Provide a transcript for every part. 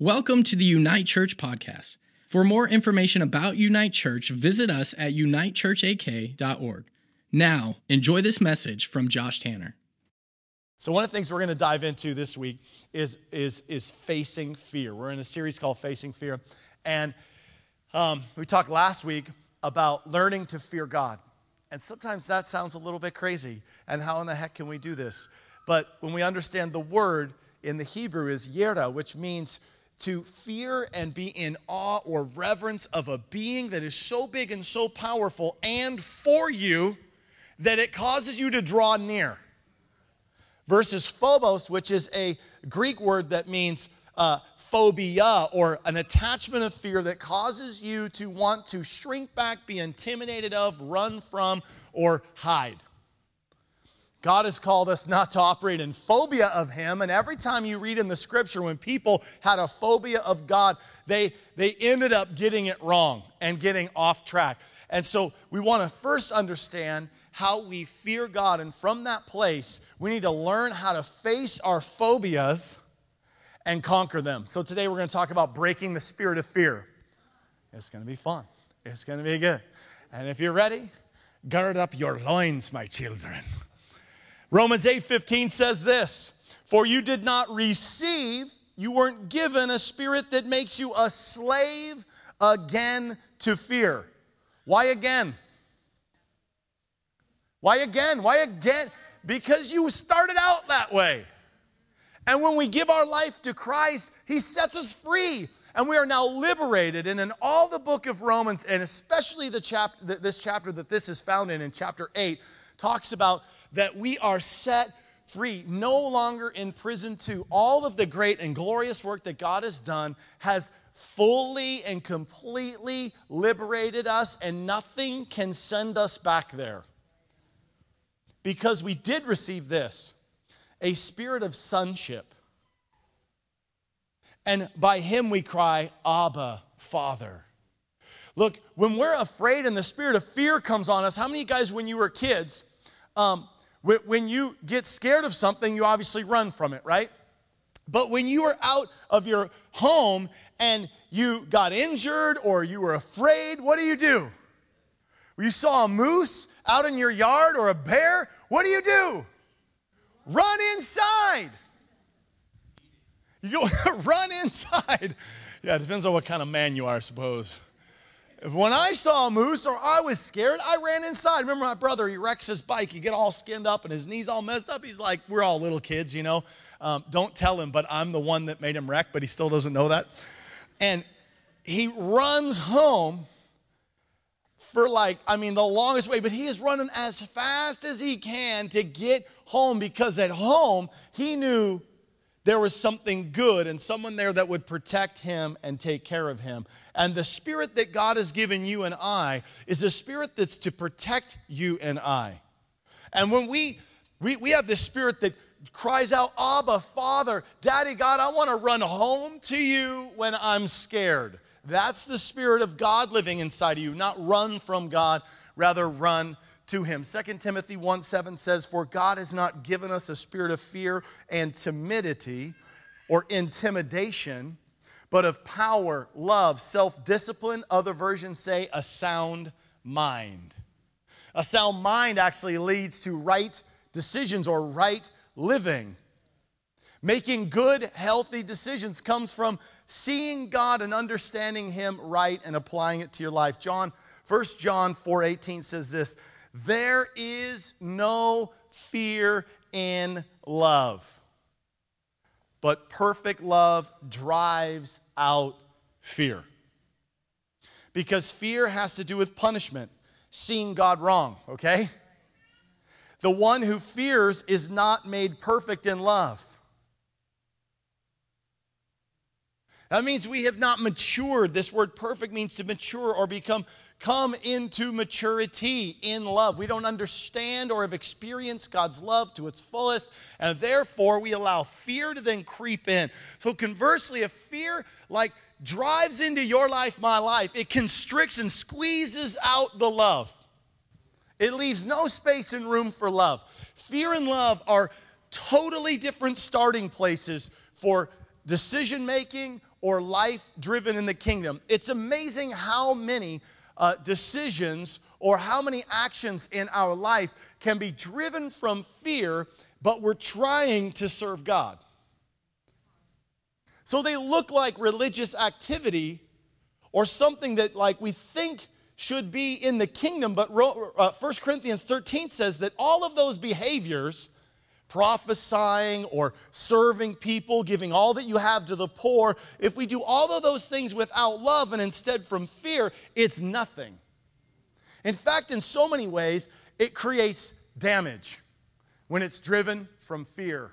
Welcome to the Unite Church podcast. For more information about Unite Church, visit us at unitechurchak.org. Now, enjoy this message from Josh Tanner. So one of the things we're going to dive into this week is, is, is facing fear. We're in a series called Facing Fear. And um, we talked last week about learning to fear God. And sometimes that sounds a little bit crazy. And how in the heck can we do this? But when we understand the word in the Hebrew is yera, which means to fear and be in awe or reverence of a being that is so big and so powerful and for you that it causes you to draw near. Versus phobos, which is a Greek word that means uh, phobia or an attachment of fear that causes you to want to shrink back, be intimidated of, run from, or hide. God has called us not to operate in phobia of Him. And every time you read in the scripture, when people had a phobia of God, they, they ended up getting it wrong and getting off track. And so we want to first understand how we fear God. And from that place, we need to learn how to face our phobias and conquer them. So today we're going to talk about breaking the spirit of fear. It's going to be fun, it's going to be good. And if you're ready, gird up your loins, my children. Romans 8:15 says this, "For you did not receive, you weren't given a spirit that makes you a slave again to fear." Why again? Why again? Why again? Because you started out that way. And when we give our life to Christ, He sets us free. And we are now liberated. And in all the book of Romans, and especially the chap- this chapter that this is found in, in chapter 8, talks about that we are set free, no longer in prison to all of the great and glorious work that God has done has fully and completely liberated us, and nothing can send us back there. Because we did receive this a spirit of sonship. And by him we cry, Abba, Father. Look, when we're afraid and the spirit of fear comes on us, how many guys, when you were kids, um, when you get scared of something, you obviously run from it, right? But when you were out of your home and you got injured or you were afraid, what do you do? You saw a moose out in your yard or a bear, what do you do? Run inside. You run inside. Yeah, it depends on what kind of man you are, I suppose. When I saw a moose or I was scared, I ran inside. Remember my brother, he wrecks his bike. He get all skinned up and his knees all messed up. He's like, we're all little kids, you know. Um, don't tell him, but I'm the one that made him wreck, but he still doesn't know that. And he runs home for like, I mean, the longest way, but he is running as fast as he can to get home because at home, he knew there was something good and someone there that would protect him and take care of him. And the spirit that God has given you and I is the spirit that's to protect you and I. And when we, we, we have this spirit that cries out, Abba, Father, Daddy God, I want to run home to you when I'm scared. That's the spirit of God living inside of you, not run from God, rather run to him. 2 Timothy 1 7 says, For God has not given us a spirit of fear and timidity or intimidation, but of power, love, self discipline. Other versions say a sound mind. A sound mind actually leads to right decisions or right living. Making good, healthy decisions comes from seeing God and understanding Him right and applying it to your life. John, 1 John 4:18 says this, there is no fear in love, but perfect love drives out fear. Because fear has to do with punishment, seeing God wrong, okay? The one who fears is not made perfect in love. That means we have not matured. This word perfect means to mature or become come into maturity in love. We don't understand or have experienced God's love to its fullest, and therefore we allow fear to then creep in. So conversely, if fear like drives into your life, my life, it constricts and squeezes out the love. It leaves no space and room for love. Fear and love are totally different starting places for decision making or life driven in the kingdom, it's amazing how many uh, decisions or how many actions in our life can be driven from fear, but we're trying to serve God. So they look like religious activity or something that like we think should be in the kingdom, but uh, 1 Corinthians 13 says that all of those behaviors prophesying or serving people, giving all that you have to the poor, if we do all of those things without love and instead from fear, it's nothing. In fact, in so many ways, it creates damage when it's driven from fear.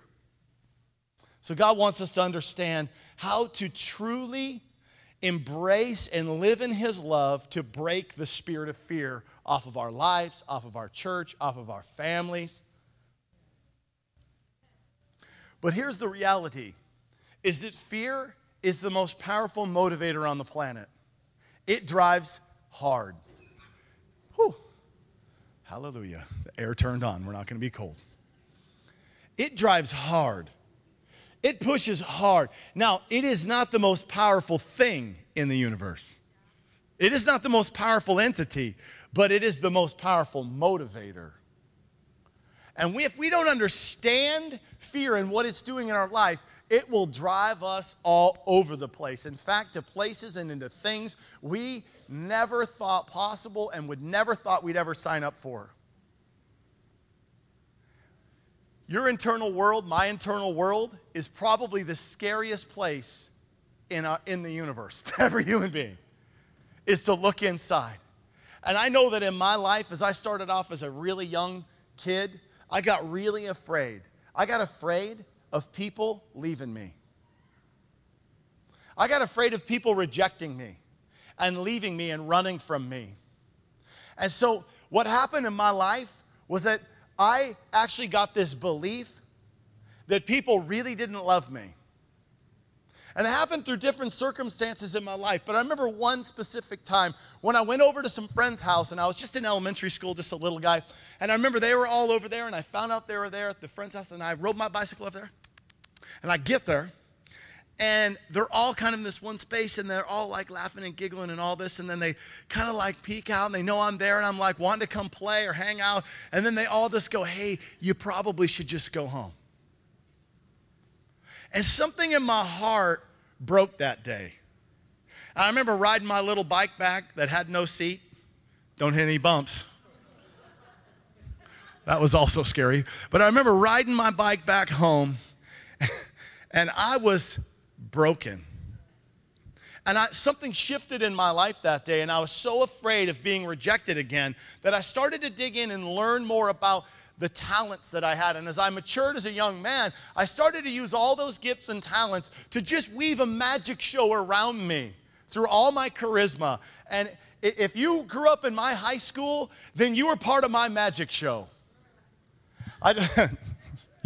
So, God wants us to understand how to truly embrace and live in His love to break the spirit of fear off of our lives, off of our church, off of our families. But here's the reality is that fear is the most powerful motivator on the planet. It drives hard. Whew. Hallelujah. The air turned on. We're not going to be cold. It drives hard. It pushes hard. Now, it is not the most powerful thing in the universe. It is not the most powerful entity, but it is the most powerful motivator. And we, if we don't understand fear and what it's doing in our life, it will drive us all over the place. In fact, to places and into things we never thought possible and would never thought we'd ever sign up for. Your internal world, my internal world, is probably the scariest place in, a, in the universe to every human being, is to look inside. And I know that in my life, as I started off as a really young kid, I got really afraid. I got afraid of people leaving me. I got afraid of people rejecting me and leaving me and running from me. And so, what happened in my life was that I actually got this belief that people really didn't love me. And it happened through different circumstances in my life. But I remember one specific time when I went over to some friend's house and I was just in elementary school, just a little guy. And I remember they were all over there and I found out they were there at the friend's house and I rode my bicycle up there. And I get there and they're all kind of in this one space and they're all like laughing and giggling and all this and then they kind of like peek out and they know i'm there and i'm like wanting to come play or hang out and then they all just go hey you probably should just go home and something in my heart broke that day. I remember riding my little bike back that had no seat. Don't hit any bumps. That was also scary. But I remember riding my bike back home and I was broken. And I, something shifted in my life that day, and I was so afraid of being rejected again that I started to dig in and learn more about the talents that I had. And as I matured as a young man, I started to use all those gifts and talents to just weave a magic show around me through all my charisma. And if you grew up in my high school, then you were part of my magic show. I,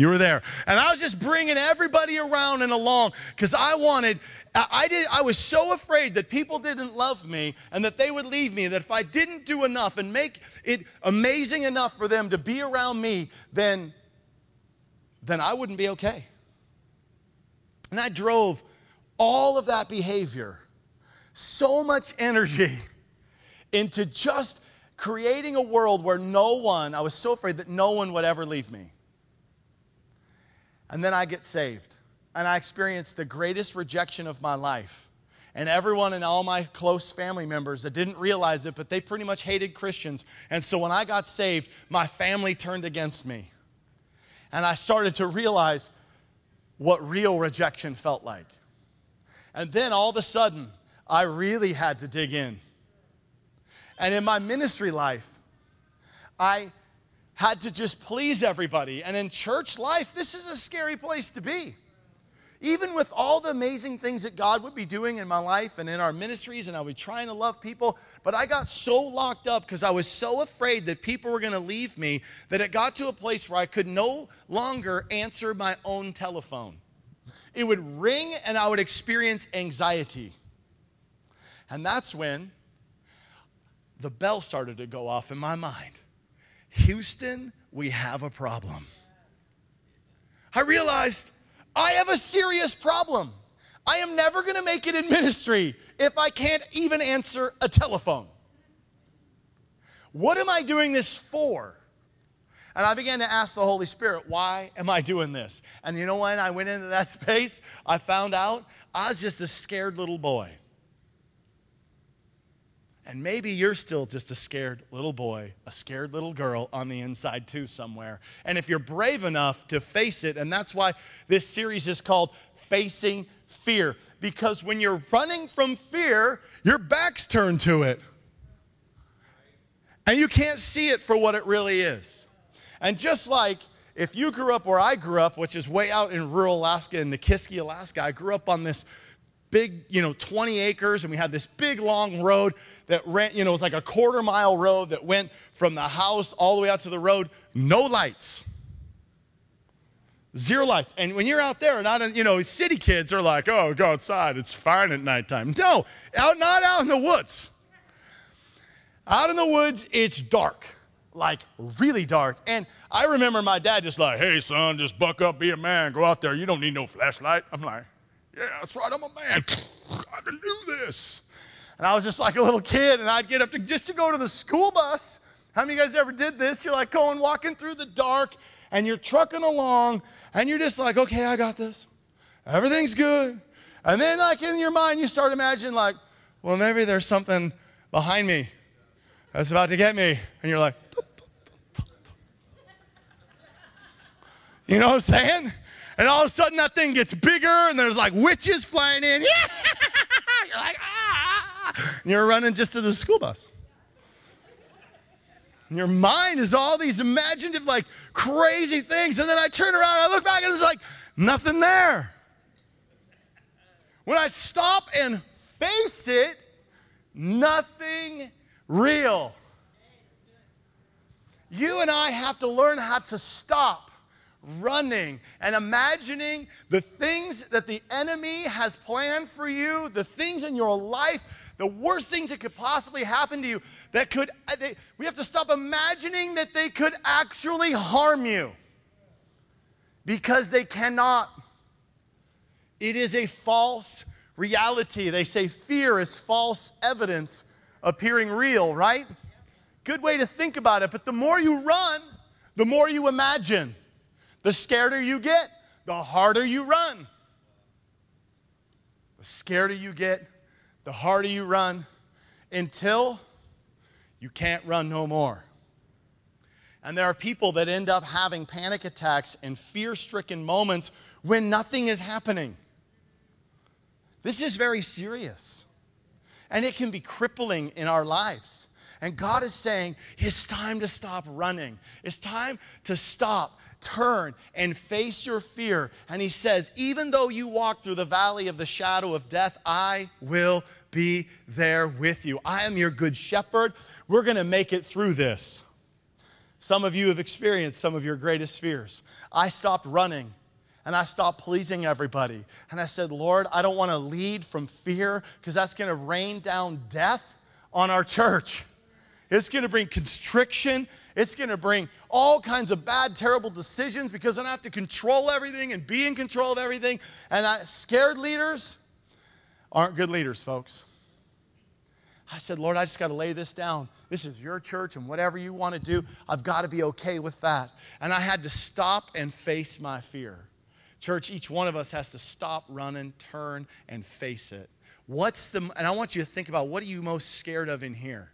you were there. And I was just bringing everybody around and along because I wanted I, did, I was so afraid that people didn't love me and that they would leave me, that if I didn't do enough and make it amazing enough for them to be around me, then, then I wouldn't be okay. And I drove all of that behavior, so much energy into just creating a world where no one, I was so afraid that no one would ever leave me. And then I get saved and I experience the greatest rejection of my life. And everyone and all my close family members that didn't realize it, but they pretty much hated Christians. And so when I got saved, my family turned against me. And I started to realize what real rejection felt like. And then all of a sudden, I really had to dig in. And in my ministry life, I had to just please everybody. And in church life, this is a scary place to be even with all the amazing things that God would be doing in my life and in our ministries, and I would be trying to love people, but I got so locked up because I was so afraid that people were going to leave me that it got to a place where I could no longer answer my own telephone. It would ring and I would experience anxiety. And that's when the bell started to go off in my mind Houston, we have a problem. I realized I have a serious problem. I am never going to make it in ministry if I can't even answer a telephone. What am I doing this for? And I began to ask the Holy Spirit, why am I doing this? And you know when I went into that space, I found out I was just a scared little boy. And maybe you're still just a scared little boy, a scared little girl on the inside too, somewhere. And if you're brave enough to face it, and that's why this series is called Facing Fear, because when you're running from fear, your back's turned to it. And you can't see it for what it really is. And just like if you grew up where I grew up, which is way out in rural Alaska, in Nikiski, Alaska, I grew up on this big, you know, 20 acres, and we had this big long road that ran, you know, it was like a quarter mile road that went from the house all the way out to the road, no lights. Zero lights. And when you're out there, not, you know, city kids are like, oh, go outside, it's fine at nighttime. No, out, not out in the woods. Out in the woods, it's dark, like really dark. And I remember my dad just like, hey, son, just buck up, be a man, go out there. You don't need no flashlight. I'm like, yeah, that's right, I'm a man. I can do this. And I was just like a little kid, and I'd get up to just to go to the school bus. How many of you guys ever did this? You're like going walking through the dark, and you're trucking along, and you're just like, okay, I got this. Everything's good. And then, like in your mind, you start imagining, like, well, maybe there's something behind me that's about to get me. And you're like, you know what I'm saying? And all of a sudden, that thing gets bigger, and there's like witches flying in. you're like, ah! And you're running just to the school bus. And your mind is all these imaginative, like crazy things. And then I turn around, I look back, and there's like nothing there. When I stop and face it, nothing real. You and I have to learn how to stop running and imagining the things that the enemy has planned for you, the things in your life, the worst things that could possibly happen to you that could, uh, they, we have to stop imagining that they could actually harm you because they cannot. It is a false reality. They say fear is false evidence appearing real, right? Good way to think about it. But the more you run, the more you imagine. The scareder you get, the harder you run. The scareder you get, the harder you run until you can't run no more. And there are people that end up having panic attacks and fear stricken moments when nothing is happening. This is very serious and it can be crippling in our lives. And God is saying, it's time to stop running. It's time to stop, turn, and face your fear. And He says, even though you walk through the valley of the shadow of death, I will be there with you. I am your good shepherd. We're going to make it through this. Some of you have experienced some of your greatest fears. I stopped running and I stopped pleasing everybody. And I said, Lord, I don't want to lead from fear because that's going to rain down death on our church. It's going to bring constriction. It's going to bring all kinds of bad, terrible decisions because I have to control everything and be in control of everything. And I, scared leaders aren't good leaders, folks. I said, Lord, I just got to lay this down. This is your church, and whatever you want to do, I've got to be okay with that. And I had to stop and face my fear. Church, each one of us has to stop running, turn, and face it. What's the, and I want you to think about what are you most scared of in here?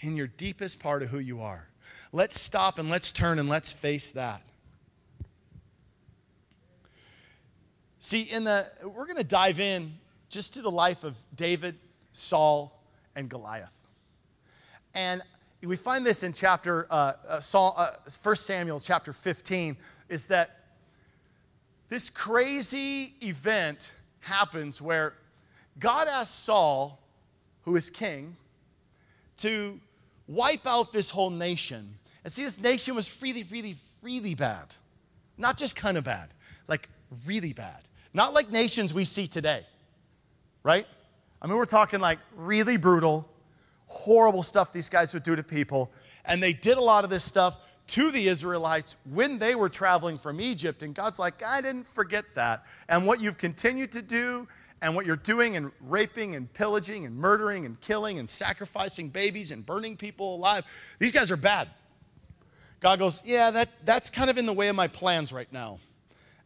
In your deepest part of who you are. Let's stop and let's turn and let's face that. See, in the, we're going to dive in just to the life of David, Saul, and Goliath. And we find this in chapter, uh, uh, uh, 1 Samuel chapter 15, is that this crazy event happens where God asks Saul, who is king, to wipe out this whole nation. And see, this nation was really, really, really bad. Not just kind of bad, like really bad. Not like nations we see today, right? I mean, we're talking like really brutal, horrible stuff these guys would do to people. And they did a lot of this stuff to the Israelites when they were traveling from Egypt. And God's like, I didn't forget that. And what you've continued to do, and what you're doing, and raping, and pillaging, and murdering, and killing, and sacrificing babies, and burning people alive, these guys are bad. God goes, Yeah, that, that's kind of in the way of my plans right now.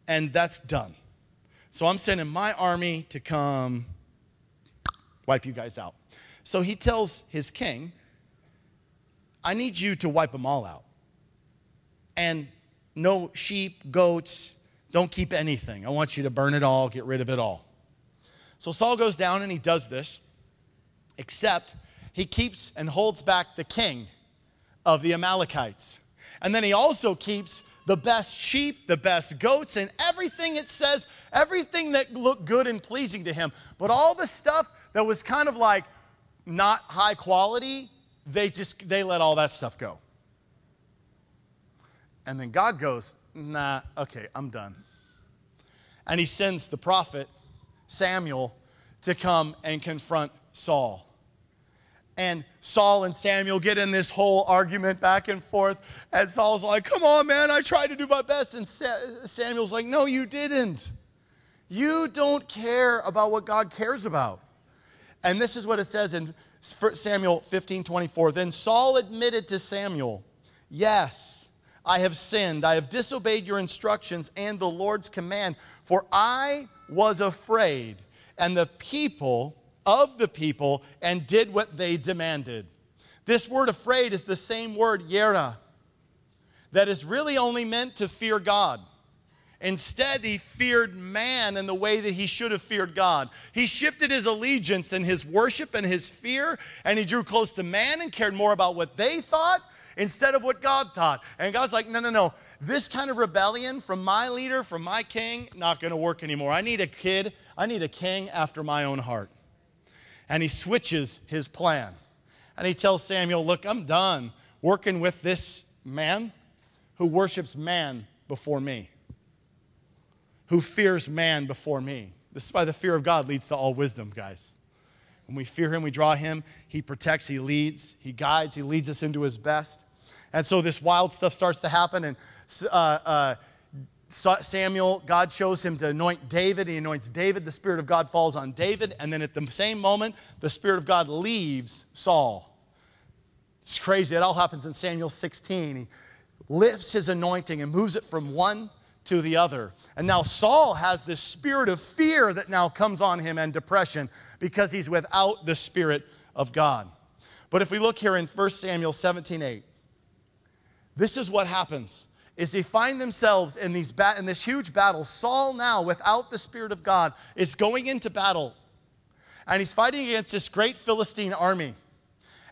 And that's done. So I'm sending my army to come wipe you guys out. So he tells his king, I need you to wipe them all out. And no sheep, goats, don't keep anything. I want you to burn it all, get rid of it all. So Saul goes down and he does this, except he keeps and holds back the king of the Amalekites. And then he also keeps the best sheep, the best goats, and everything it says, everything that looked good and pleasing to him. But all the stuff that was kind of like not high quality, they just they let all that stuff go. And then God goes, "Nah, okay, I'm done." And he sends the prophet Samuel to come and confront Saul. And Saul and Samuel get in this whole argument back and forth. And Saul's like, Come on, man, I tried to do my best. And Samuel's like, No, you didn't. You don't care about what God cares about. And this is what it says in Samuel 15 24. Then Saul admitted to Samuel, Yes, I have sinned. I have disobeyed your instructions and the Lord's command, for I was afraid, and the people of the people, and did what they demanded. This word afraid is the same word, yera, that is really only meant to fear God. Instead, he feared man in the way that he should have feared God. He shifted his allegiance and his worship and his fear, and he drew close to man and cared more about what they thought instead of what God thought. And God's like, no, no, no. This kind of rebellion from my leader, from my king, not going to work anymore. I need a kid, I need a king after my own heart. And he switches his plan. And he tells Samuel, Look, I'm done working with this man who worships man before me who fears man before me. This is why the fear of God leads to all wisdom, guys. When we fear him, we draw him, he protects, he leads, he guides, he leads us into his best. And so this wild stuff starts to happen, and uh, uh, Samuel, God shows him to anoint David. He anoints David. The Spirit of God falls on David. And then at the same moment, the Spirit of God leaves Saul. It's crazy. It all happens in Samuel 16. He lifts his anointing and moves it from one to the other. And now Saul has this spirit of fear that now comes on him and depression because he's without the Spirit of God. But if we look here in 1 Samuel 17 8, this is what happens is they find themselves in, these ba- in this huge battle. Saul now, without the Spirit of God, is going into battle. And he's fighting against this great Philistine army.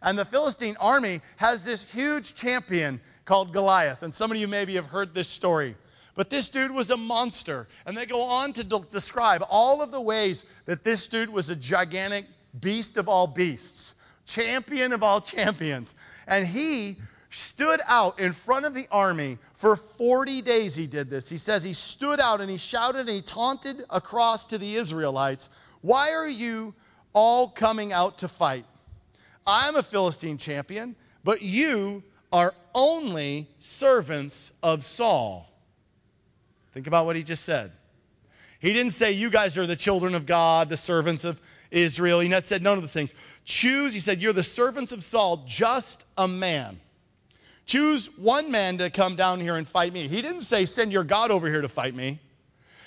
And the Philistine army has this huge champion called Goliath. And some of you maybe have heard this story. But this dude was a monster. And they go on to de- describe all of the ways that this dude was a gigantic beast of all beasts, champion of all champions. And he stood out in front of the army for 40 days. He did this. He says he stood out and he shouted and he taunted across to the Israelites, Why are you all coming out to fight? I'm a Philistine champion, but you are only servants of Saul. Think about what he just said. He didn't say, You guys are the children of God, the servants of Israel. He not said none of those things. Choose, he said, You're the servants of Saul, just a man. Choose one man to come down here and fight me. He didn't say, Send your God over here to fight me.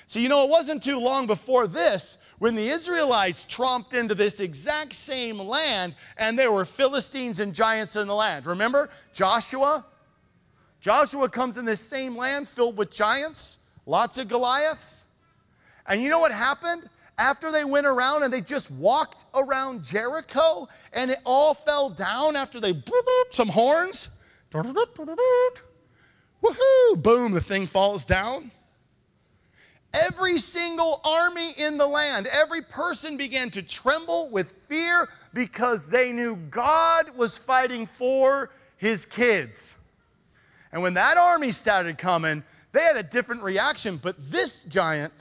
So, you know, it wasn't too long before this when the Israelites tromped into this exact same land and there were Philistines and giants in the land. Remember Joshua? Joshua comes in this same land filled with giants. Lots of Goliaths. And you know what happened? After they went around and they just walked around Jericho and it all fell down after they some horns. Woohoo! Boom, the thing falls down. Every single army in the land, every person began to tremble with fear because they knew God was fighting for his kids. And when that army started coming, they had a different reaction, but this giant,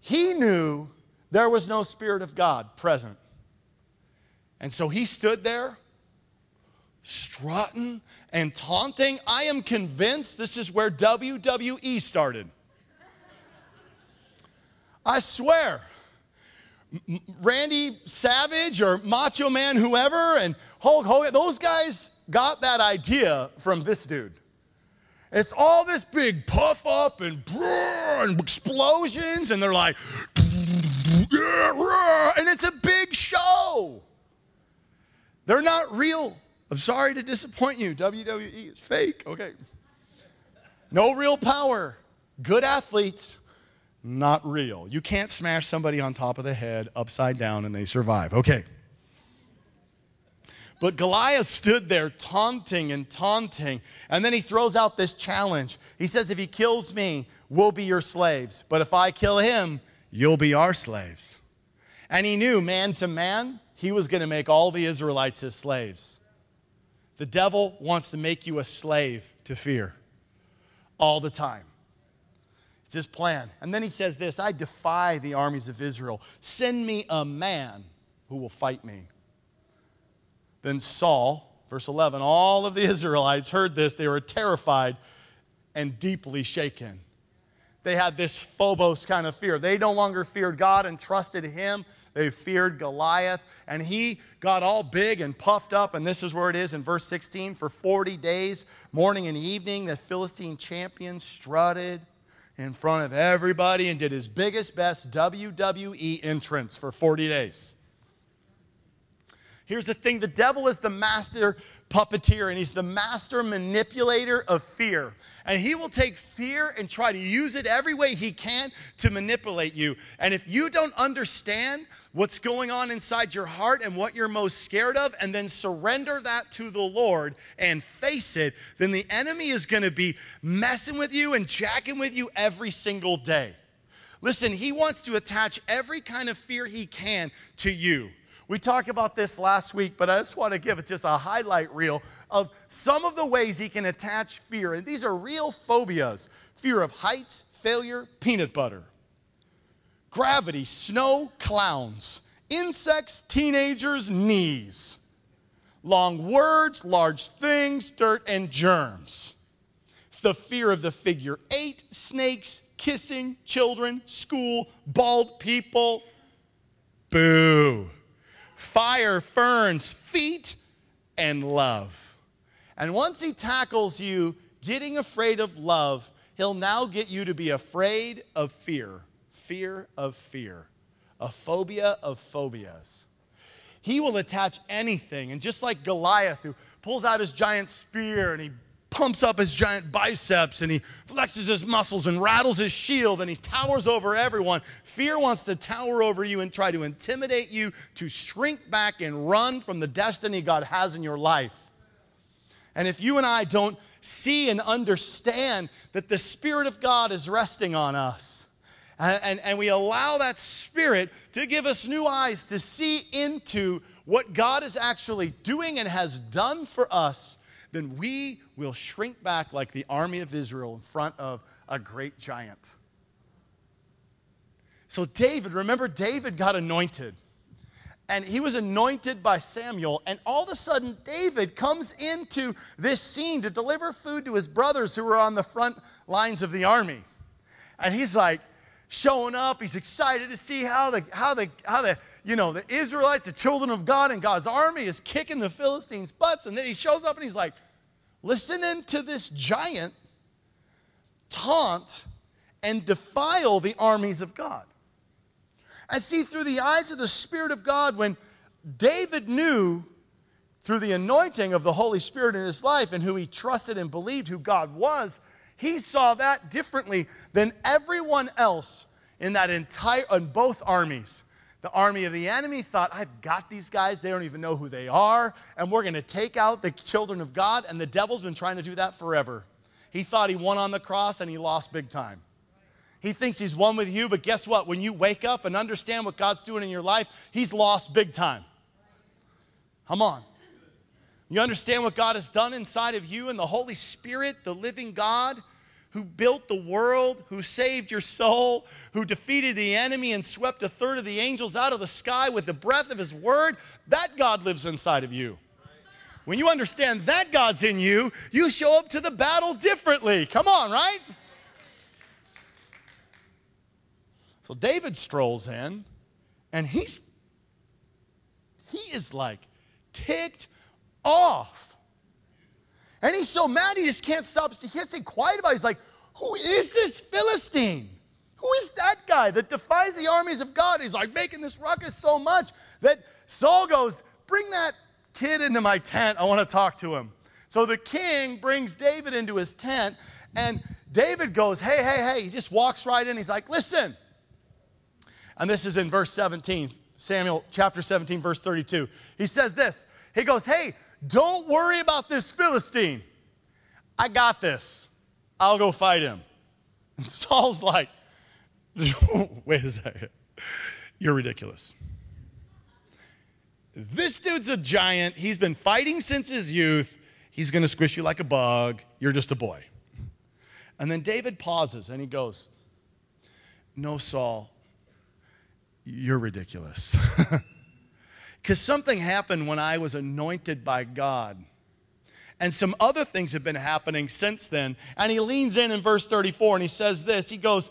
he knew there was no Spirit of God present. And so he stood there, strutting and taunting. I am convinced this is where WWE started. I swear. Randy Savage or Macho Man, whoever, and Hulk Hogan, those guys got that idea from this dude. It's all this big puff up and, and explosions, and they're like, and it's a big show. They're not real. I'm sorry to disappoint you. WWE is fake. Okay. No real power. Good athletes, not real. You can't smash somebody on top of the head upside down and they survive. Okay. But Goliath stood there taunting and taunting. And then he throws out this challenge. He says, If he kills me, we'll be your slaves. But if I kill him, you'll be our slaves. And he knew, man to man, he was going to make all the Israelites his slaves. The devil wants to make you a slave to fear all the time. It's his plan. And then he says this I defy the armies of Israel. Send me a man who will fight me. Then Saul, verse 11, all of the Israelites heard this. They were terrified and deeply shaken. They had this phobos kind of fear. They no longer feared God and trusted Him. They feared Goliath. And he got all big and puffed up. And this is where it is in verse 16 for 40 days, morning and evening, the Philistine champion strutted in front of everybody and did his biggest, best WWE entrance for 40 days. Here's the thing the devil is the master puppeteer and he's the master manipulator of fear. And he will take fear and try to use it every way he can to manipulate you. And if you don't understand what's going on inside your heart and what you're most scared of, and then surrender that to the Lord and face it, then the enemy is going to be messing with you and jacking with you every single day. Listen, he wants to attach every kind of fear he can to you. We talked about this last week, but I just want to give it just a highlight reel of some of the ways he can attach fear. And these are real phobias fear of heights, failure, peanut butter, gravity, snow, clowns, insects, teenagers, knees, long words, large things, dirt, and germs. The fear of the figure eight, snakes, kissing, children, school, bald people. Boo fire, ferns, feet, and love. And once he tackles you getting afraid of love, he'll now get you to be afraid of fear. Fear of fear. A phobia of phobias. He will attach anything. And just like Goliath, who pulls out his giant spear and he pumps up his giant biceps and he flexes his muscles and rattles his shield and he towers over everyone. Fear wants to tower over you and try to intimidate you to shrink back and run from the destiny God has in your life. And if you and I don't see and understand that the Spirit of God is resting on us, and, and, and, we allow that Spirit to give us new eyes to see into what God is actually doing and has done for us, then we will shrink back like the army of Israel in front of a great giant. So, David, remember, David got anointed. And he was anointed by Samuel. And all of a sudden, David comes into this scene to deliver food to his brothers who were on the front lines of the army. And he's like showing up. He's excited to see how the, how the, how the, you know, the Israelites, the children of God and God's army is kicking the Philistines' butts. And then he shows up and he's like, listening to this giant taunt and defile the armies of God. I see through the eyes of the Spirit of God when David knew through the anointing of the Holy Spirit in his life and who he trusted and believed who God was, he saw that differently than everyone else in that entire in both armies. The army of the enemy thought, I've got these guys. They don't even know who they are. And we're going to take out the children of God. And the devil's been trying to do that forever. He thought he won on the cross and he lost big time. He thinks he's won with you, but guess what? When you wake up and understand what God's doing in your life, he's lost big time. Come on. You understand what God has done inside of you and the Holy Spirit, the living God? who built the world, who saved your soul, who defeated the enemy and swept a third of the angels out of the sky with the breath of his word, that God lives inside of you. When you understand that God's in you, you show up to the battle differently. Come on, right? So David strolls in and he's he is like ticked off. And he's so mad he just can't stop. He can't stay quiet about it. He's like, Who is this Philistine? Who is that guy that defies the armies of God? He's like making this ruckus so much that Saul goes, Bring that kid into my tent. I want to talk to him. So the king brings David into his tent, and David goes, Hey, hey, hey. He just walks right in. He's like, Listen. And this is in verse 17, Samuel chapter 17, verse 32. He says this He goes, Hey, don't worry about this Philistine. I got this. I'll go fight him. And Saul's like, Wait a second. You're ridiculous. This dude's a giant. He's been fighting since his youth. He's going to squish you like a bug. You're just a boy. And then David pauses and he goes, No, Saul, you're ridiculous. Because something happened when I was anointed by God. And some other things have been happening since then. And he leans in in verse 34 and he says this He goes,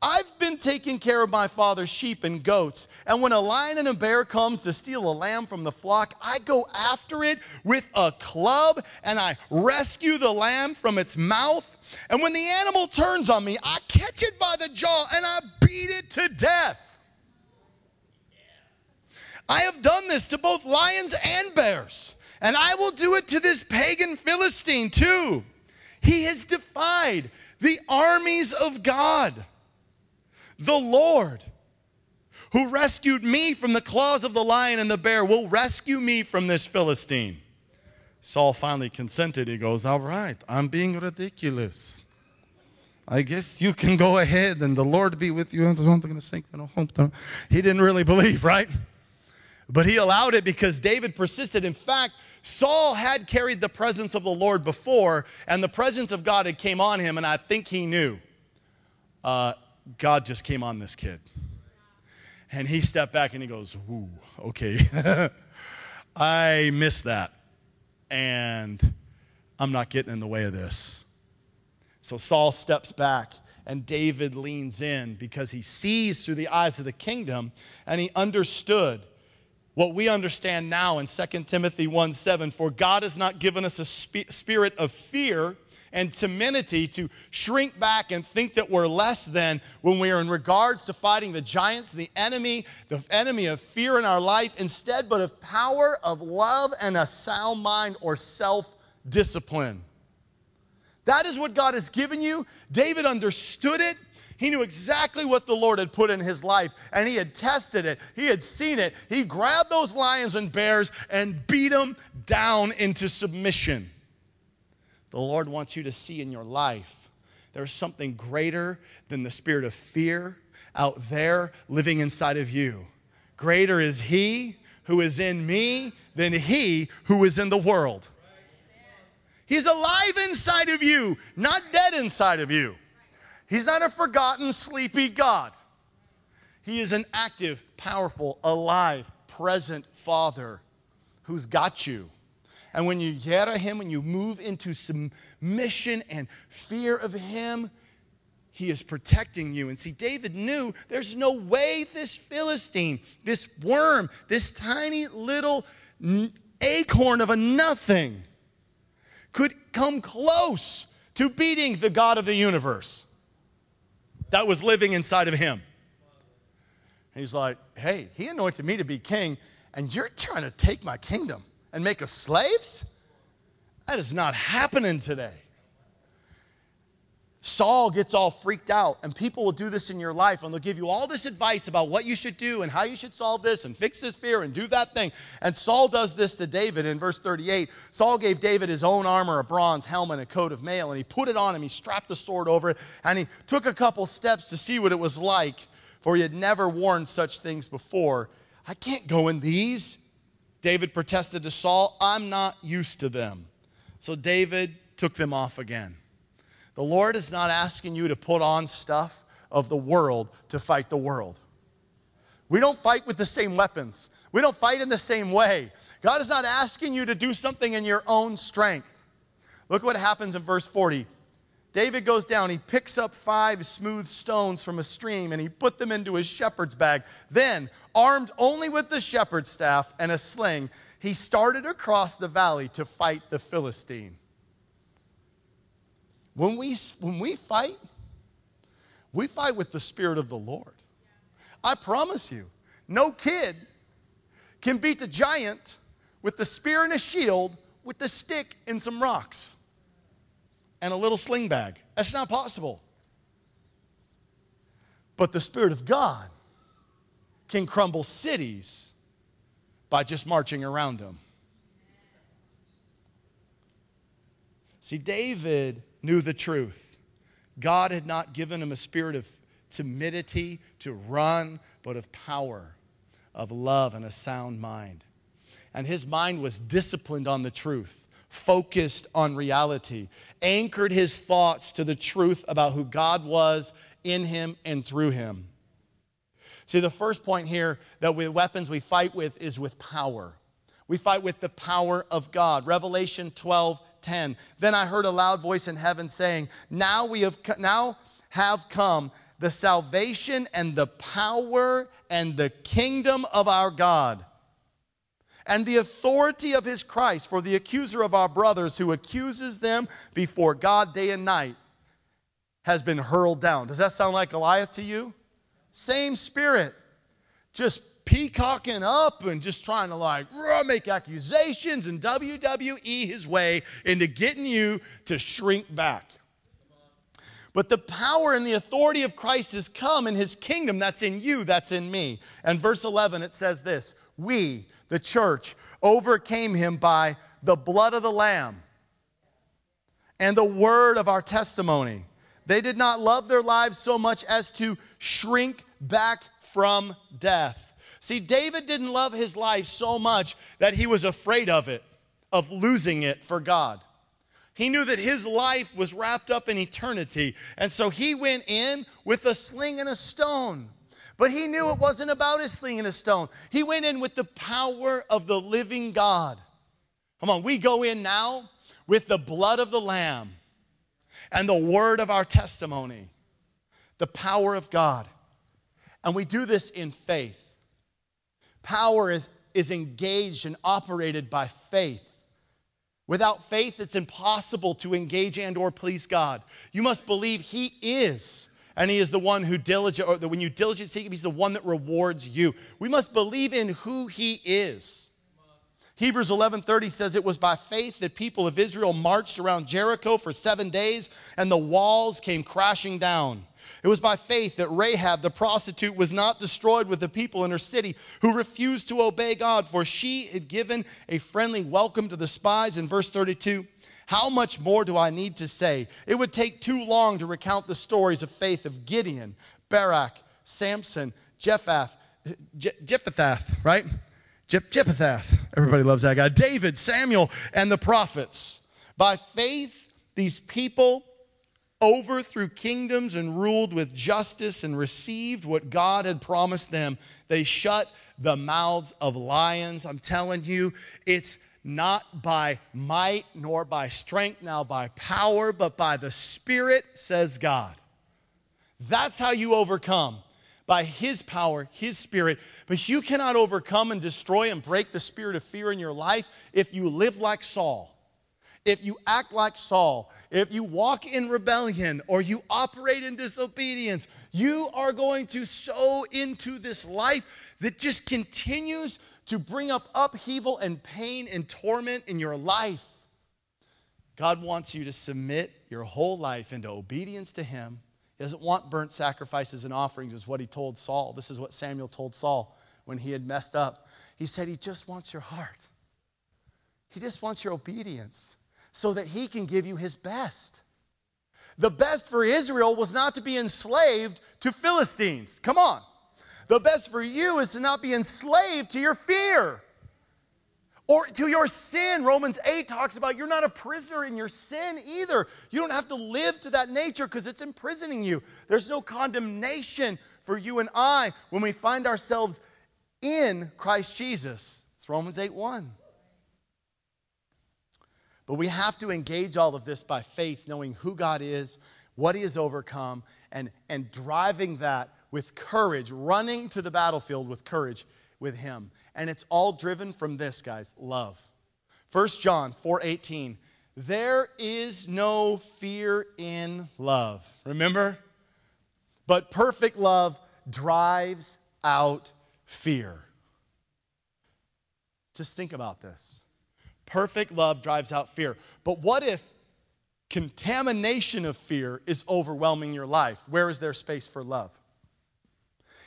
I've been taking care of my father's sheep and goats. And when a lion and a bear comes to steal a lamb from the flock, I go after it with a club and I rescue the lamb from its mouth. And when the animal turns on me, I catch it by the jaw and I beat it to death. I have done this to both lions and bears, and I will do it to this pagan Philistine too. He has defied the armies of God. The Lord, who rescued me from the claws of the lion and the bear, will rescue me from this Philistine. Saul finally consented. He goes, All right, I'm being ridiculous. I guess you can go ahead and the Lord be with you. He didn't really believe, right? But he allowed it because David persisted. In fact, Saul had carried the presence of the Lord before, and the presence of God had came on him, and I think he knew uh, God just came on this kid. And he stepped back and he goes, Ooh, okay. I missed that. And I'm not getting in the way of this. So Saul steps back and David leans in because he sees through the eyes of the kingdom and he understood what we understand now in 2 Timothy 1 7 For God has not given us a sp- spirit of fear and timidity to shrink back and think that we're less than when we are in regards to fighting the giants, the enemy, the enemy of fear in our life, instead, but of power, of love, and a sound mind or self discipline. That is what God has given you. David understood it. He knew exactly what the Lord had put in his life, and he had tested it. He had seen it. He grabbed those lions and bears and beat them down into submission. The Lord wants you to see in your life there's something greater than the spirit of fear out there living inside of you. Greater is He who is in me than He who is in the world. He's alive inside of you, not dead inside of you. He's not a forgotten, sleepy God. He is an active, powerful, alive, present Father who's got you. And when you yada Him, when you move into submission and fear of Him, He is protecting you. And see, David knew there's no way this Philistine, this worm, this tiny little acorn of a nothing could come close to beating the God of the universe that was living inside of him. he's like, hey, he anointed me to be king, and you're trying to take my kingdom and make us slaves? That is not happening today. Saul gets all freaked out, and people will do this in your life, and they'll give you all this advice about what you should do and how you should solve this and fix this fear and do that thing. And Saul does this to David in verse 38. Saul gave David his own armor, a bronze helmet, a coat of mail, and he put it on him. He strapped the sword over it, and he took a couple steps to see what it was like, for he had never worn such things before. I can't go in these. David protested to Saul, I'm not used to them. So David took them off again. The Lord is not asking you to put on stuff of the world to fight the world. We don't fight with the same weapons. We don't fight in the same way. God is not asking you to do something in your own strength. Look what happens in verse 40. David goes down, he picks up five smooth stones from a stream and he put them into his shepherd's bag. Then, armed only with the shepherd's staff and a sling, he started across the valley to fight the Philistine. When we, when we fight, we fight with the Spirit of the Lord. I promise you, no kid can beat the giant with the spear and a shield with the stick and some rocks and a little sling bag. That's not possible. But the Spirit of God can crumble cities by just marching around them. See, David knew the truth. God had not given him a spirit of timidity to run, but of power, of love, and a sound mind. And his mind was disciplined on the truth, focused on reality, anchored his thoughts to the truth about who God was in him and through him. See, the first point here that with weapons we fight with is with power. We fight with the power of God. Revelation 12, 10. Then I heard a loud voice in heaven saying, Now we have now have come the salvation and the power and the kingdom of our God and the authority of his Christ. For the accuser of our brothers who accuses them before God day and night has been hurled down. Does that sound like Goliath to you? Same spirit, just peacocking up and just trying to like make accusations and WWE his way into getting you to shrink back. But the power and the authority of Christ has come in his kingdom that's in you, that's in me. And verse 11, it says this We, the church, overcame him by the blood of the Lamb and the word of our testimony. They did not love their lives so much as to shrink back from death. See, David didn't love his life so much that he was afraid of it, of losing it for God. He knew that his life was wrapped up in eternity. And so he went in with a sling and a stone. But he knew it wasn't about a sling and a stone. He went in with the power of the living God. Come on, we go in now with the blood of the Lamb and the word of our testimony, the power of God. And we do this in faith. Power is, is engaged and operated by faith. Without faith, it's impossible to engage and or please God. You must believe He is, and He is the one who diligent, or when you diligently seek Him, He's the one that rewards you. We must believe in who He is. Hebrews 11:30 says it was by faith that people of Israel marched around Jericho for 7 days and the walls came crashing down. It was by faith that Rahab the prostitute was not destroyed with the people in her city who refused to obey God, for she had given a friendly welcome to the spies in verse 32. How much more do I need to say? It would take too long to recount the stories of faith of Gideon, Barak, Samson, Jephthah, Jephthah, right? Jephthah. Everybody loves that guy. David, Samuel, and the prophets. By faith, these people overthrew kingdoms and ruled with justice and received what God had promised them. They shut the mouths of lions. I'm telling you, it's not by might nor by strength, now by power, but by the Spirit, says God. That's how you overcome by His power, His Spirit. But you cannot overcome and destroy and break the spirit of fear in your life if you live like Saul if you act like Saul, if you walk in rebellion or you operate in disobedience, you are going to sow into this life that just continues to bring up upheaval and pain and torment in your life. God wants you to submit your whole life into obedience to Him. He doesn't want burnt sacrifices and offerings, is what He told Saul. This is what Samuel told Saul when he had messed up. He said, He just wants your heart, He just wants your obedience so that he can give you his best. The best for Israel was not to be enslaved to Philistines. Come on. The best for you is to not be enslaved to your fear or to your sin. Romans 8 talks about you're not a prisoner in your sin either. You don't have to live to that nature because it's imprisoning you. There's no condemnation for you and I when we find ourselves in Christ Jesus. It's Romans 8 1. But we have to engage all of this by faith, knowing who God is, what He has overcome, and, and driving that with courage, running to the battlefield with courage with Him. And it's all driven from this, guys love. 1 John 4 18. There is no fear in love. Remember? But perfect love drives out fear. Just think about this. Perfect love drives out fear. But what if contamination of fear is overwhelming your life? Where is there space for love?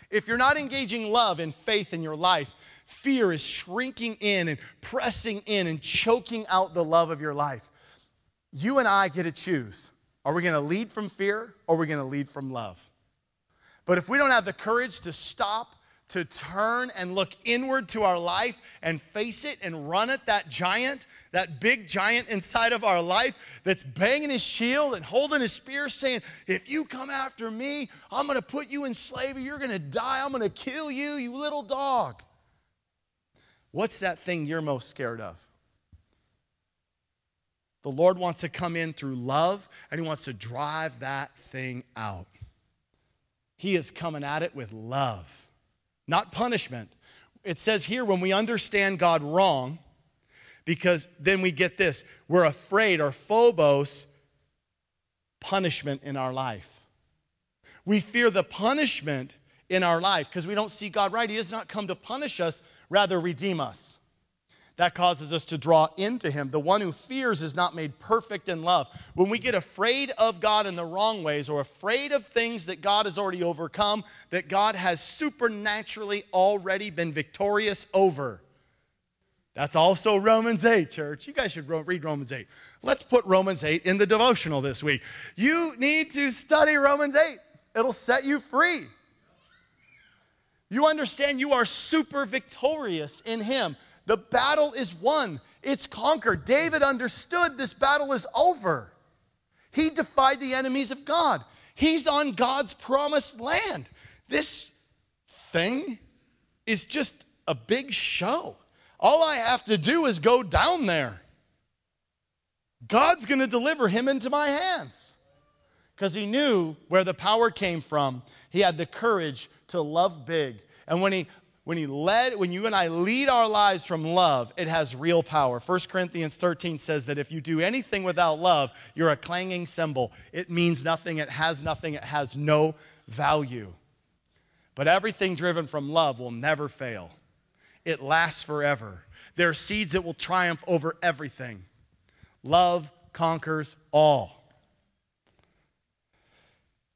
If you're not engaging love and faith in your life, fear is shrinking in and pressing in and choking out the love of your life. You and I get to choose. Are we going to lead from fear or are we going to lead from love? But if we don't have the courage to stop to turn and look inward to our life and face it and run at that giant, that big giant inside of our life that's banging his shield and holding his spear, saying, If you come after me, I'm to put you in slavery. You're to die. I'm to kill you, you little dog. What's that thing you're most scared of? The Lord wants to come in through love and He wants to drive that thing out. He is coming at it with love not punishment. It says here when we understand God wrong, because then we get this we're afraid or phobos punishment in our life. We fear the punishment in our life because we don't see God right. He does not come to punish us, rather, redeem us that causes us to draw into him. The one who fears is not made perfect in love. When we get afraid of God in the wrong ways or afraid of things that God has already overcome, that God has supernaturally already been victorious over. That's also Romans 8, church. You guys should read Romans 8. Let's put Romans 8 in the devotional this week. You need to study Romans 8, it'll set you free. You understand you are super victorious in Him. The battle is won, it's conquered. David understood this battle is over. He defied the enemies of God, he's on God's promised land. This thing is just a big show. All I have to do is go down there. God's going to deliver him into my hands. Because he knew where the power came from. He had the courage to love big. And when he when he led when you and i lead our lives from love it has real power. 1 corinthians 13 says that if you do anything without love you're a clanging cymbal. It means nothing it has nothing it has no value. But everything driven from love will never fail. It lasts forever. There are seeds that will triumph over everything. Love conquers all.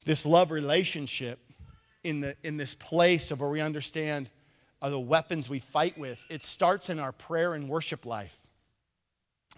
This love relationship in, the, in this place of where we understand are the weapons we fight with. It starts in our prayer and worship life,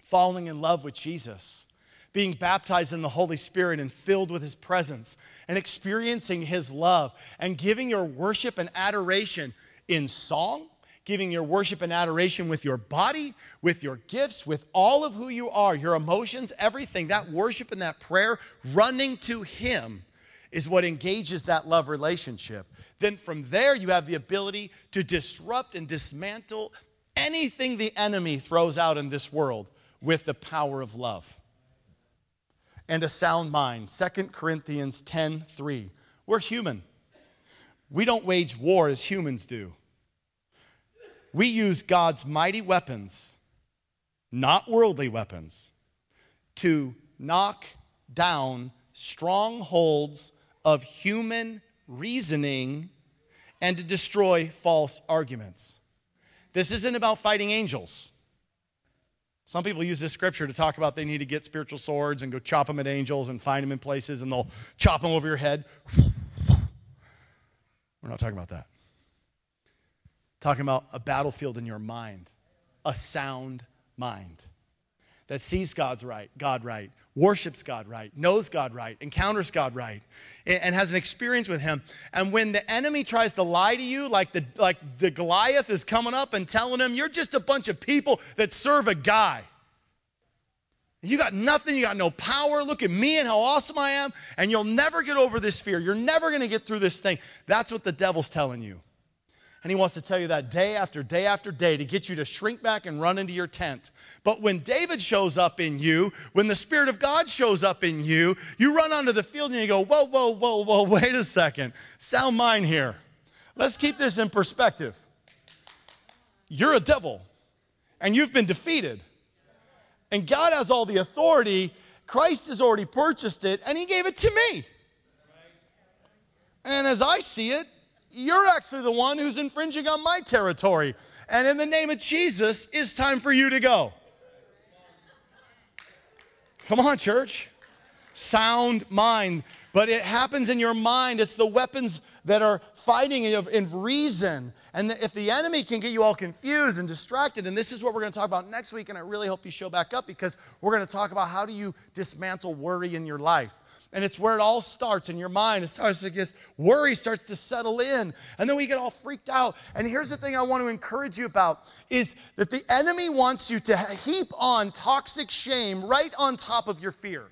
falling in love with Jesus, being baptized in the Holy Spirit and filled with His presence, and experiencing His love, and giving your worship and adoration in song, giving your worship and adoration with your body, with your gifts, with all of who you are, your emotions, everything. That worship and that prayer, running to Him is what engages that love relationship. Then from there, you have the ability to disrupt and dismantle anything the enemy throws out in this world with the power of love and a sound mind. 2 Corinthians 10 3. We're human. We don't wage war as humans do. We use God's mighty weapons, not worldly weapons, to knock down strongholds of human reasoning and to destroy false arguments. This isn't about fighting angels. Some people use this scripture to talk about they need to get spiritual swords and go chop them at angels and find them in places and they'll chop them over your head. We're not talking about that. Talking about a battlefield in your mind, a sound mind that sees God's right, God right, worships God right, knows God right, encounters God right, and has an experience with Him. And when the enemy tries to lie to you, like the, like the Goliath is coming up and telling him, You're just a bunch of people that serve a guy. You got nothing, you got no power. Look at me and how awesome I am, and you'll never get over this fear. You're never gonna get through this thing. That's what the devil's telling you. And he wants to tell you that day after day after day to get you to shrink back and run into your tent. But when David shows up in you, when the Spirit of God shows up in you, you run onto the field and you go, whoa, whoa, whoa, whoa, wait a second. Sound mind here. Let's keep this in perspective. You're a devil and you've been defeated. And God has all the authority. Christ has already purchased it and he gave it to me. And as I see it, you're actually the one who's infringing on my territory. And in the name of Jesus, it's time for you to go. Come on, church. Sound mind. But it happens in your mind. It's the weapons that are fighting in reason. And if the enemy can get you all confused and distracted, and this is what we're going to talk about next week, and I really hope you show back up because we're going to talk about how do you dismantle worry in your life. And it's where it all starts in your mind. It starts to get worry starts to settle in. And then we get all freaked out. And here's the thing I want to encourage you about is that the enemy wants you to heap on toxic shame right on top of your fear.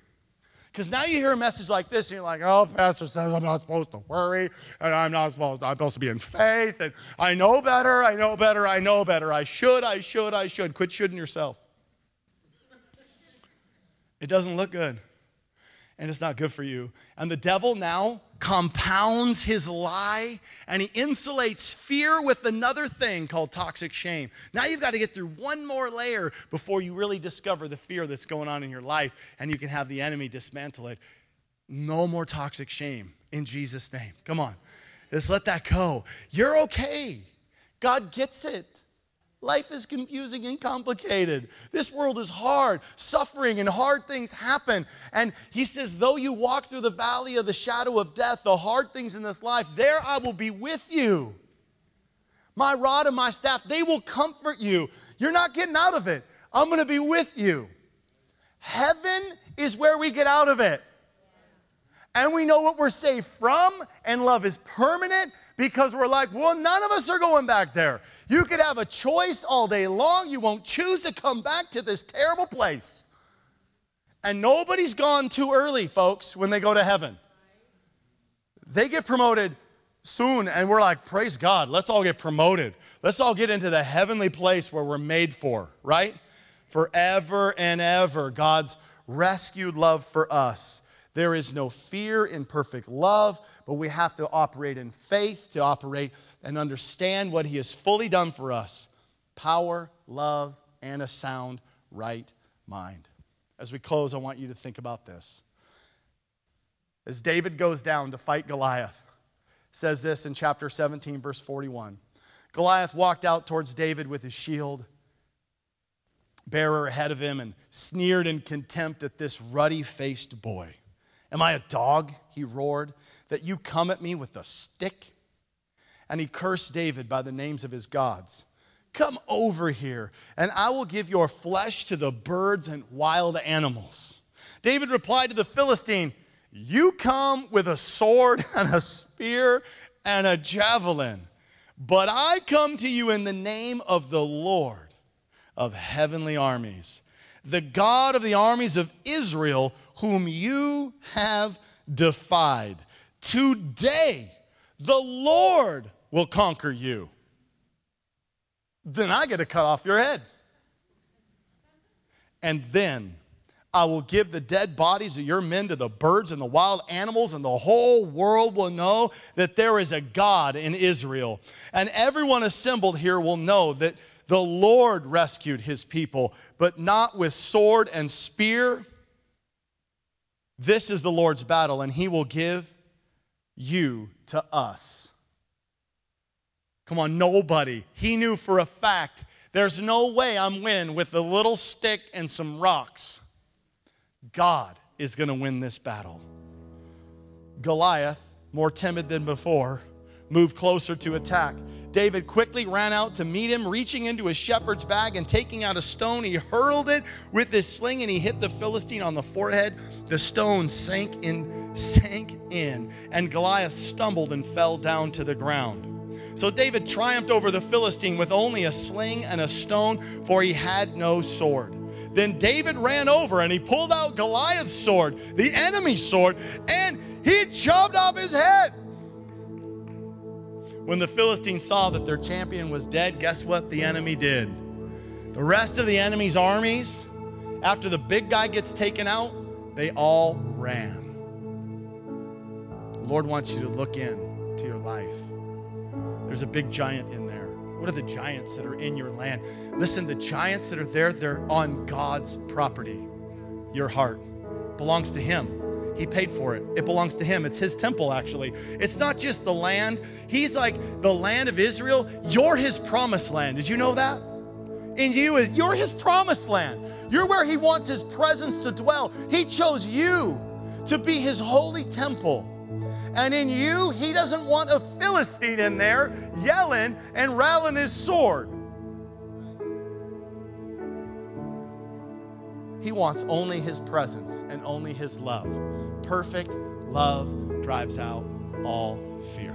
Because now you hear a message like this, and you're like, oh, Pastor says I'm not supposed to worry, and I'm not supposed to, I'm supposed to be in faith, and I know better, I know better, I know better. I should, I should, I should. Quit shoulding yourself. It doesn't look good and it's not good for you. And the devil now compounds his lie and he insulates fear with another thing called toxic shame. Now you've got to get through one more layer before you really discover the fear that's going on in your life and you can have the enemy dismantle it. No more toxic shame in Jesus' name. Come on. Just let that go. You're okay. God gets it. Life is confusing and complicated. This world is hard. Suffering and hard things happen. And he says, though you walk through the valley of the shadow of death, the hard things in this life, there I will be with you. My rod and my staff, they will comfort you. You're not getting out of it. I'm going to be with you. Heaven is where we get out of it. And we know what we're saved from, and love is permanent because we're like, well, none of us are going back there. You could have a choice all day long. You won't choose to come back to this terrible place. And nobody's gone too early, folks, when they go to heaven. They get promoted soon, and we're like, praise God, let's all get promoted. Let's all get into the heavenly place where we're made for, right? Forever and ever, God's rescued love for us. There is no fear in perfect love, but we have to operate in faith to operate and understand what He has fully done for us power, love, and a sound right mind. As we close, I want you to think about this. As David goes down to fight Goliath, says this in chapter 17, verse 41. Goliath walked out towards David with his shield bearer ahead of him and sneered in contempt at this ruddy faced boy. Am I a dog? He roared, that you come at me with a stick? And he cursed David by the names of his gods. Come over here, and I will give your flesh to the birds and wild animals. David replied to the Philistine, You come with a sword and a spear and a javelin, but I come to you in the name of the Lord of heavenly armies, the God of the armies of Israel whom you have defied. Today, the Lord will conquer you. Then I get to cut off your head. And then I will give the dead bodies of your men to the birds and the wild animals, and the whole world will know that there is a God in Israel. And everyone assembled here will know that the Lord rescued his people, but not with sword and spear this is the Lord's battle, and he will give you to us. Come on, nobody. He knew for a fact there's no way I'm winning with a little stick and some rocks. God is going to win this battle. Goliath, more timid than before, moved closer to attack. David quickly ran out to meet him, reaching into his shepherd's bag and taking out a stone. He hurled it with his sling and he hit the Philistine on the forehead. The stone sank in, sank in, and Goliath stumbled and fell down to the ground. So David triumphed over the Philistine with only a sling and a stone, for he had no sword. Then David ran over and he pulled out Goliath's sword, the enemy's sword, and he chopped off his head. When the Philistines saw that their champion was dead, guess what the enemy did? The rest of the enemy's armies, after the big guy gets taken out, they all ran. The Lord wants you to look in to your life. There's a big giant in there. What are the giants that are in your land? Listen, the giants that are there, they're on God's property. Your heart belongs to Him. He paid for it. It belongs to Him. It's His temple, actually. It's not just the land. He's like the land of Israel. You're His promised land. Did you know that? In you is you're His promised land. You're where He wants His presence to dwell. He chose you to be His holy temple. And in you, He doesn't want a Philistine in there yelling and rattling his sword. He wants only His presence and only His love. Perfect love drives out all fear.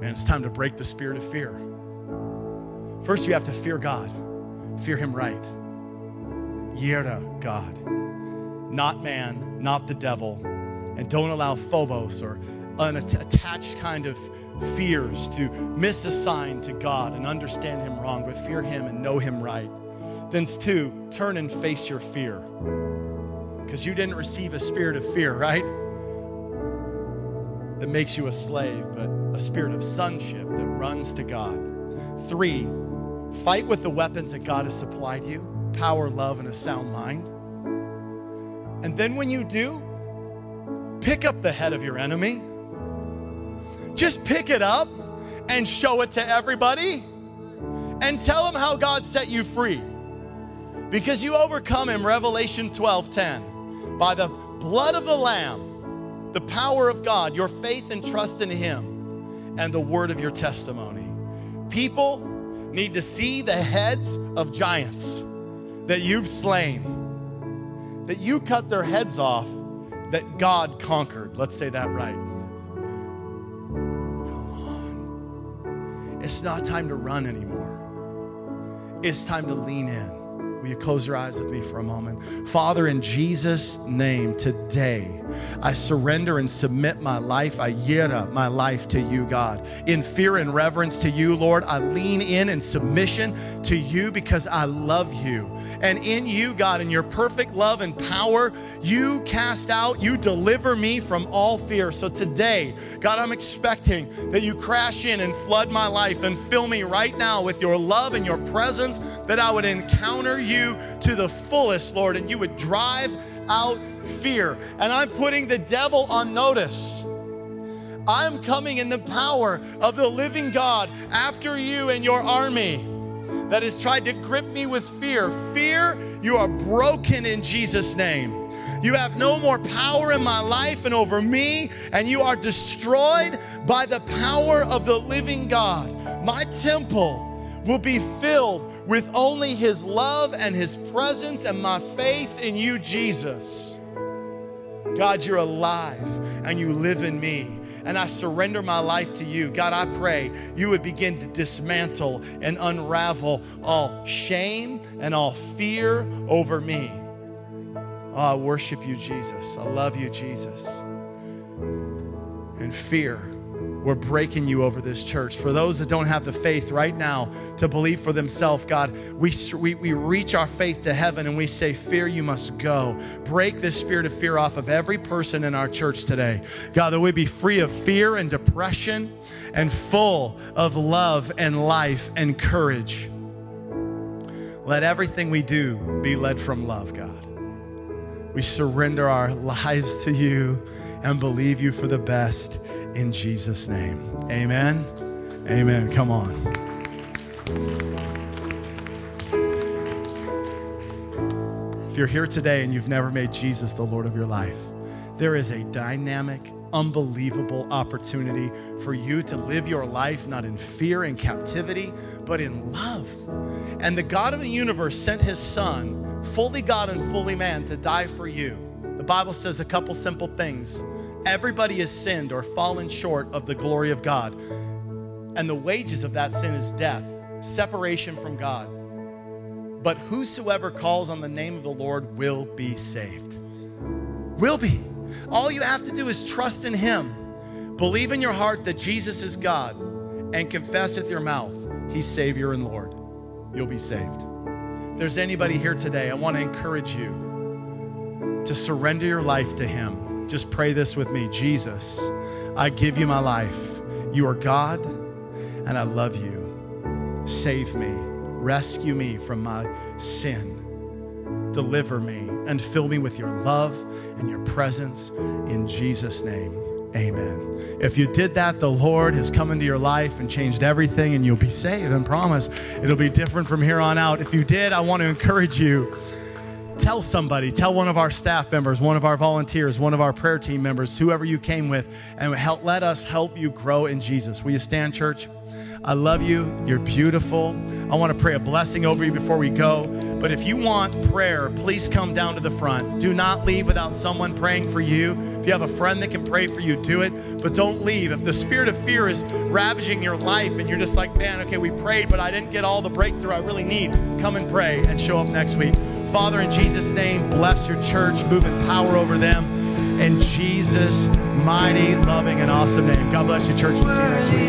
Man, it's time to break the spirit of fear. First, you have to fear God, fear Him right. Yira, God, not man, not the devil. And don't allow phobos or unattached kind of fears to misassign to God and understand Him wrong, but fear Him and know Him right. Then, two, turn and face your fear. Because you didn't receive a spirit of fear, right? That makes you a slave, but a spirit of sonship that runs to God. Three, fight with the weapons that God has supplied you power, love, and a sound mind. And then when you do, pick up the head of your enemy. Just pick it up and show it to everybody and tell them how God set you free. Because you overcome him, Revelation 12 10, by the blood of the Lamb, the power of God, your faith and trust in him, and the word of your testimony. People need to see the heads of giants that you've slain, that you cut their heads off, that God conquered. Let's say that right. Come on. It's not time to run anymore, it's time to lean in. Will you close your eyes with me for a moment? Father, in Jesus' name, today, I surrender and submit my life, I yira my life to you, God. In fear and reverence to you, Lord, I lean in in submission to you because I love you. And in you, God, in your perfect love and power, you cast out, you deliver me from all fear. So today, God, I'm expecting that you crash in and flood my life and fill me right now with your love and your presence, that I would encounter you to the fullest, Lord, and you would drive out fear. And I'm putting the devil on notice. I'm coming in the power of the living God after you and your army that has tried to grip me with fear. Fear, you are broken in Jesus' name. You have no more power in my life and over me, and you are destroyed by the power of the living God. My temple will be filled with only His love and His presence and my faith in you, Jesus. God, you're alive and you live in me. And I surrender my life to you. God, I pray you would begin to dismantle and unravel all shame and all fear over me. Oh, I worship you, Jesus. I love you, Jesus. And fear we're breaking you over this church. For those that don't have the faith right now to believe for themselves, God, we, we, we reach our faith to heaven and we say, Fear, you must go. Break this spirit of fear off of every person in our church today. God, that we be free of fear and depression and full of love and life and courage. Let everything we do be led from love, God. We surrender our lives to you and believe you for the best in Jesus' name. Amen. Amen. Come on. If you're here today and you've never made Jesus the Lord of your life, there is a dynamic, unbelievable opportunity for you to live your life not in fear and captivity, but in love. And the God of the universe sent his son, fully God and fully man, to die for you. The Bible says a couple simple things. Everybody has sinned or fallen short of the glory of God. And the wages of that sin is death, separation from God. but whosoever calls on the name of the Lord will be saved. Will be. All you have to do is trust in Him. Believe in your heart that Jesus is God and confess with your mouth He's Savior and Lord. You'll be saved. If there's anybody here today, I want to encourage you to surrender your life to Him. Just pray this with me Jesus, I give you my life. You are God, and I love you. Save me, rescue me from my sin, deliver me, and fill me with your love and your presence in Jesus' name. Amen. If you did that, the Lord has come into your life and changed everything, and you'll be saved and promise it'll be different from here on out. If you did, I want to encourage you. Tell somebody, tell one of our staff members, one of our volunteers, one of our prayer team members, whoever you came with, and help, let us help you grow in Jesus. Will you stand, church? I love you. You're beautiful. I want to pray a blessing over you before we go. But if you want prayer, please come down to the front. Do not leave without someone praying for you. If you have a friend that can pray for you, do it. But don't leave. If the spirit of fear is ravaging your life and you're just like, man, okay, we prayed, but I didn't get all the breakthrough I really need, come and pray and show up next week. Father, in Jesus' name, bless your church, move in power over them. In Jesus' mighty, loving, and awesome name. God bless you, church. We'll see you next week.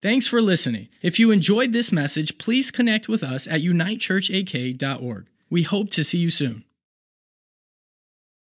Thanks for listening. If you enjoyed this message, please connect with us at unitechurchak.org. We hope to see you soon.